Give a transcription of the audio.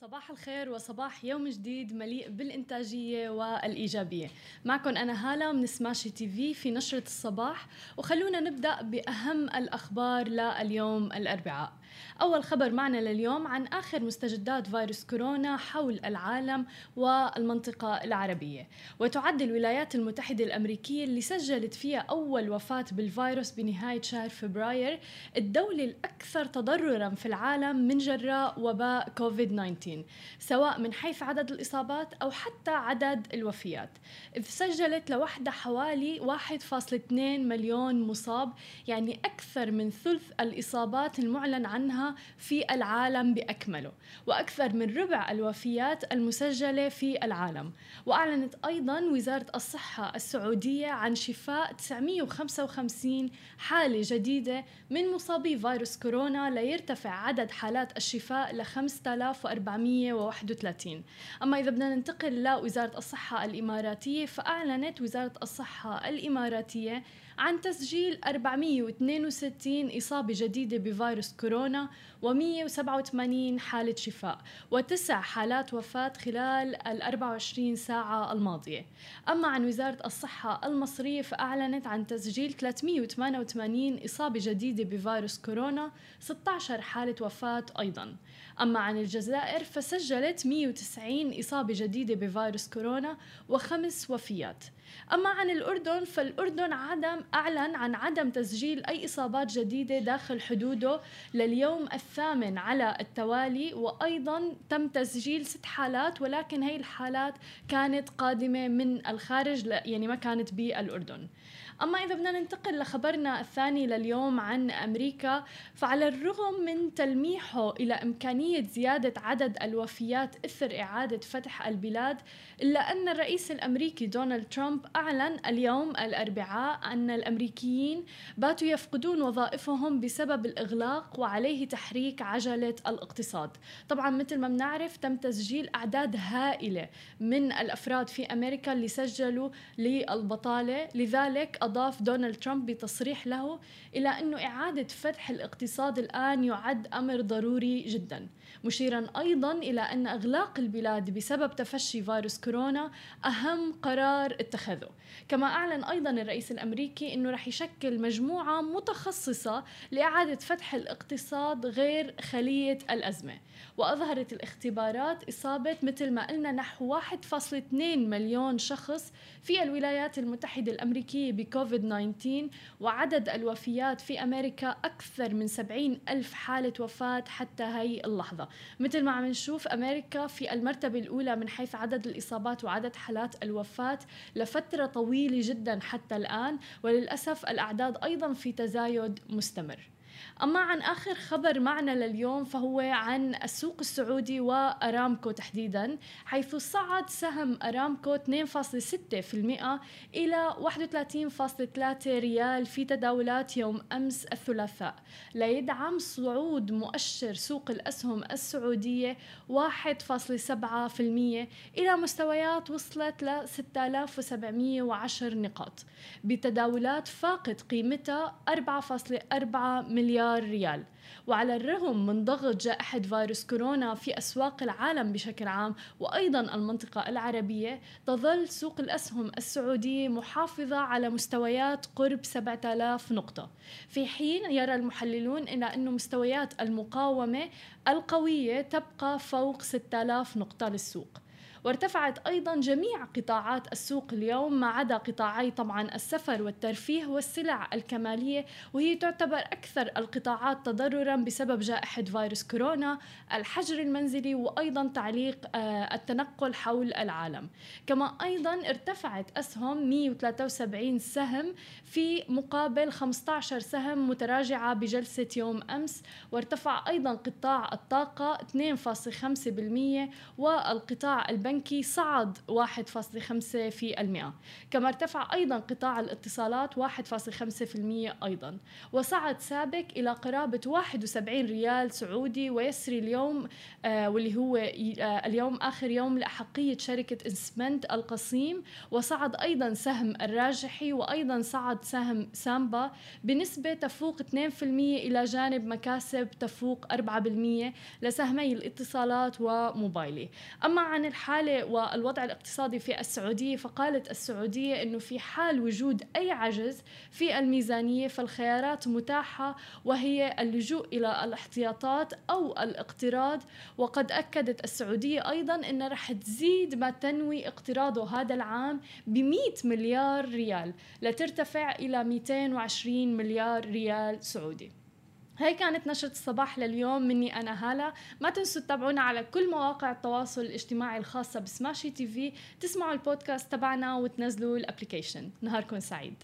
صباح الخير وصباح يوم جديد مليء بالإنتاجية والإيجابية. معكم أنا هالة من سماشي تي في في نشرة الصباح وخلونا نبدأ بأهم الأخبار لليوم الأربعاء. أول خبر معنا لليوم عن آخر مستجدات فيروس كورونا حول العالم والمنطقة العربية. وتعد الولايات المتحدة الأمريكية اللي سجلت فيها أول وفاة بالفيروس بنهاية شهر فبراير الدولة الأكثر تضررا في العالم من جراء وباء كوفيد 19 سواء من حيث عدد الإصابات أو حتى عدد الوفيات. إذ سجلت لوحدها حوالي 1.2 مليون مصاب يعني أكثر من ثلث الإصابات المعلن عنها في العالم بأكمله وأكثر من ربع الوفيات المسجلة في العالم. وأعلنت أيضا وزارة الصحة السعودية عن شفاء 955 حالة جديدة من مصابي فيروس كورونا ليرتفع عدد حالات الشفاء ل 5431 أما إذا بدنا ننتقل لوزارة الصحة الإماراتية فأعلنت وزارة الصحة الإماراتية عن تسجيل 462 إصابة جديدة بفيروس كورونا و187 حالة شفاء وتسع حالات وفاة خلال ال 24 ساعة الماضية. أما عن وزارة الصحة المصرية فأعلنت عن تسجيل 388 إصابة جديدة بفيروس كورونا 16 حالة وفاة أيضا. أما عن الجزائر فسجلت 190 إصابة جديدة بفيروس كورونا وخمس وفيات. أما عن الأردن فالأردن عدم أعلن عن عدم تسجيل أي إصابات جديدة داخل حدوده لليوم الثامن على التوالي وأيضا تم تسجيل ست حالات ولكن هي الحالات كانت قادمة من الخارج يعني ما كانت بالأردن. أما إذا بدنا ننتقل لخبرنا الثاني لليوم عن أمريكا فعلى الرغم من تلميحه إلى إمكانية زيادة عدد الوفيات إثر إعادة فتح البلاد إلا أن الرئيس الأمريكي دونالد ترامب أعلن اليوم الأربعاء أن الأمريكيين باتوا يفقدون وظائفهم بسبب الإغلاق وعليه تحريك عجلة الاقتصاد. طبعا مثل ما بنعرف تم تسجيل أعداد هائلة من الأفراد في أمريكا اللي سجلوا للبطالة. لذلك أضاف دونالد ترامب بتصريح له إلى أنه إعادة فتح الاقتصاد الآن يعد أمر ضروري جدا. مشيرا أيضا إلى أن إغلاق البلاد بسبب تفشي فيروس كورونا أهم قرار اتخذه. كما أعلن أيضا الرئيس الأمريكي أنه رح يشكل مجموعة متخصصة لإعادة فتح الاقتصاد غير خلية الأزمة وأظهرت الاختبارات إصابة مثل ما قلنا نحو 1.2 مليون شخص في الولايات المتحدة الأمريكية بكوفيد 19 وعدد الوفيات في أمريكا أكثر من 70 ألف حالة وفاة حتى هي اللحظة. مثل ما عم نشوف أمريكا في المرتبة الأولى من حيث عدد الإصابات وعدد حالات الوفاة لفترة طويلة جدا حتى الآن وللأسف الأعداد أيضا في تزايد مستمر. أما عن آخر خبر معنا لليوم فهو عن السوق السعودي وأرامكو تحديدا حيث صعد سهم أرامكو 2.6% إلى 31.3 ريال في تداولات يوم أمس الثلاثاء. ليدعم صعود مؤشر سوق الأسهم السعودية 1.7% إلى مستويات وصلت ل 6710 نقاط. بتداولات فاقت قيمتها 4.4 مليار ريال. وعلى الرغم من ضغط جائحة فيروس كورونا في أسواق العالم بشكل عام وأيضا المنطقة العربية تظل سوق الأسهم السعودية محافظة على مستويات قرب 7000 نقطة. في حين يرى المحللون إلى أن مستويات المقاومة القوية تبقى فوق 6000 نقطة للسوق. وارتفعت أيضا جميع قطاعات السوق اليوم ما عدا قطاعي طبعا السفر والترفيه والسلع الكمالية وهي تعتبر أكثر القطاعات تضررا بسبب جائحة فيروس كورونا الحجر المنزلي وأيضا تعليق التنقل حول العالم. كما أيضا ارتفعت أسهم 173 سهم في مقابل 15 سهم متراجعة بجلسة يوم أمس وارتفع أيضا قطاع الطاقة 2.5% والقطاع البنكي البنكي صعد 1.5 في المئة. كما ارتفع أيضا قطاع الاتصالات 1.5% أيضا. وصعد سابك إلى قرابة 71 ريال سعودي ويسري اليوم آه واللي هو آه اليوم آخر يوم لأحقية شركة إسمنت القصيم. وصعد أيضا سهم الراجحي وأيضا صعد سهم سامبا. بنسبة تفوق 2% إلى جانب مكاسب تفوق 4% لسهمي الاتصالات وموبايلي. أما عن الحالة والوضع الاقتصادي في السعودية فقالت السعودية أنه في حال وجود أي عجز في الميزانية فالخيارات متاحة وهي اللجوء إلى الاحتياطات أو الاقتراض. وقد أكدت السعودية أيضا أن رح تزيد ما تنوي اقتراضه هذا العام ب 100 مليار ريال لترتفع إلى 220 مليار ريال سعودي. هاي كانت نشرة الصباح لليوم مني أنا هالة. ما تنسوا تتابعونا على كل مواقع التواصل الاجتماعي الخاصة ب Smashi TV. تسمعوا البودكاست تبعنا وتنزلوا ال application. نهاركم سعيد.